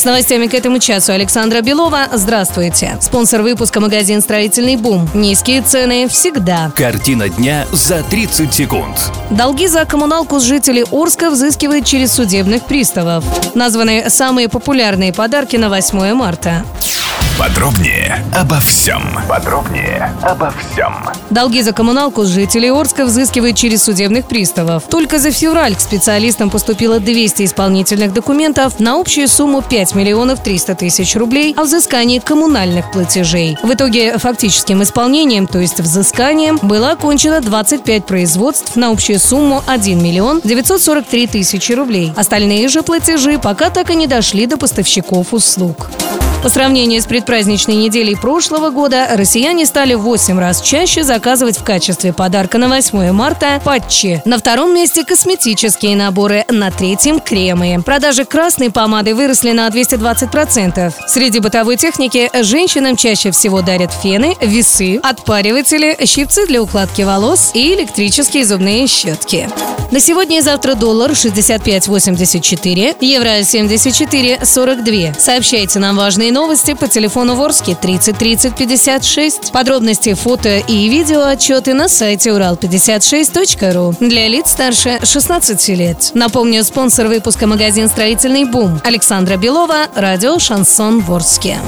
С новостями к этому часу Александра Белова. Здравствуйте. Спонсор выпуска магазин «Строительный бум». Низкие цены всегда. Картина дня за 30 секунд. Долги за коммуналку с жителей Орска взыскивают через судебных приставов. Названы самые популярные подарки на 8 марта. Подробнее обо всем. Подробнее обо всем. Долги за коммуналку жителей Орска взыскивают через судебных приставов. Только за февраль к специалистам поступило 200 исполнительных документов на общую сумму 5 миллионов 300 тысяч рублей о взыскании коммунальных платежей. В итоге фактическим исполнением, то есть взысканием, было окончено 25 производств на общую сумму 1 миллион 943 тысячи рублей. Остальные же платежи пока так и не дошли до поставщиков услуг. По сравнению с предпраздничной неделей прошлого года, россияне стали в 8 раз чаще заказывать в качестве подарка на 8 марта патчи. На втором месте косметические наборы, на третьем – кремы. Продажи красной помады выросли на 220%. Среди бытовой техники женщинам чаще всего дарят фены, весы, отпариватели, щипцы для укладки волос и электрические зубные щетки. На сегодня и завтра доллар 65.84, евро 74.42. Сообщайте нам важные новости по телефону Ворске 30 30 56. Подробности, фото и видео отчеты на сайте урал56.ру для лиц старше 16 лет. Напомню, спонсор выпуска магазин «Строительный бум» Александра Белова, радио «Шансон Ворске».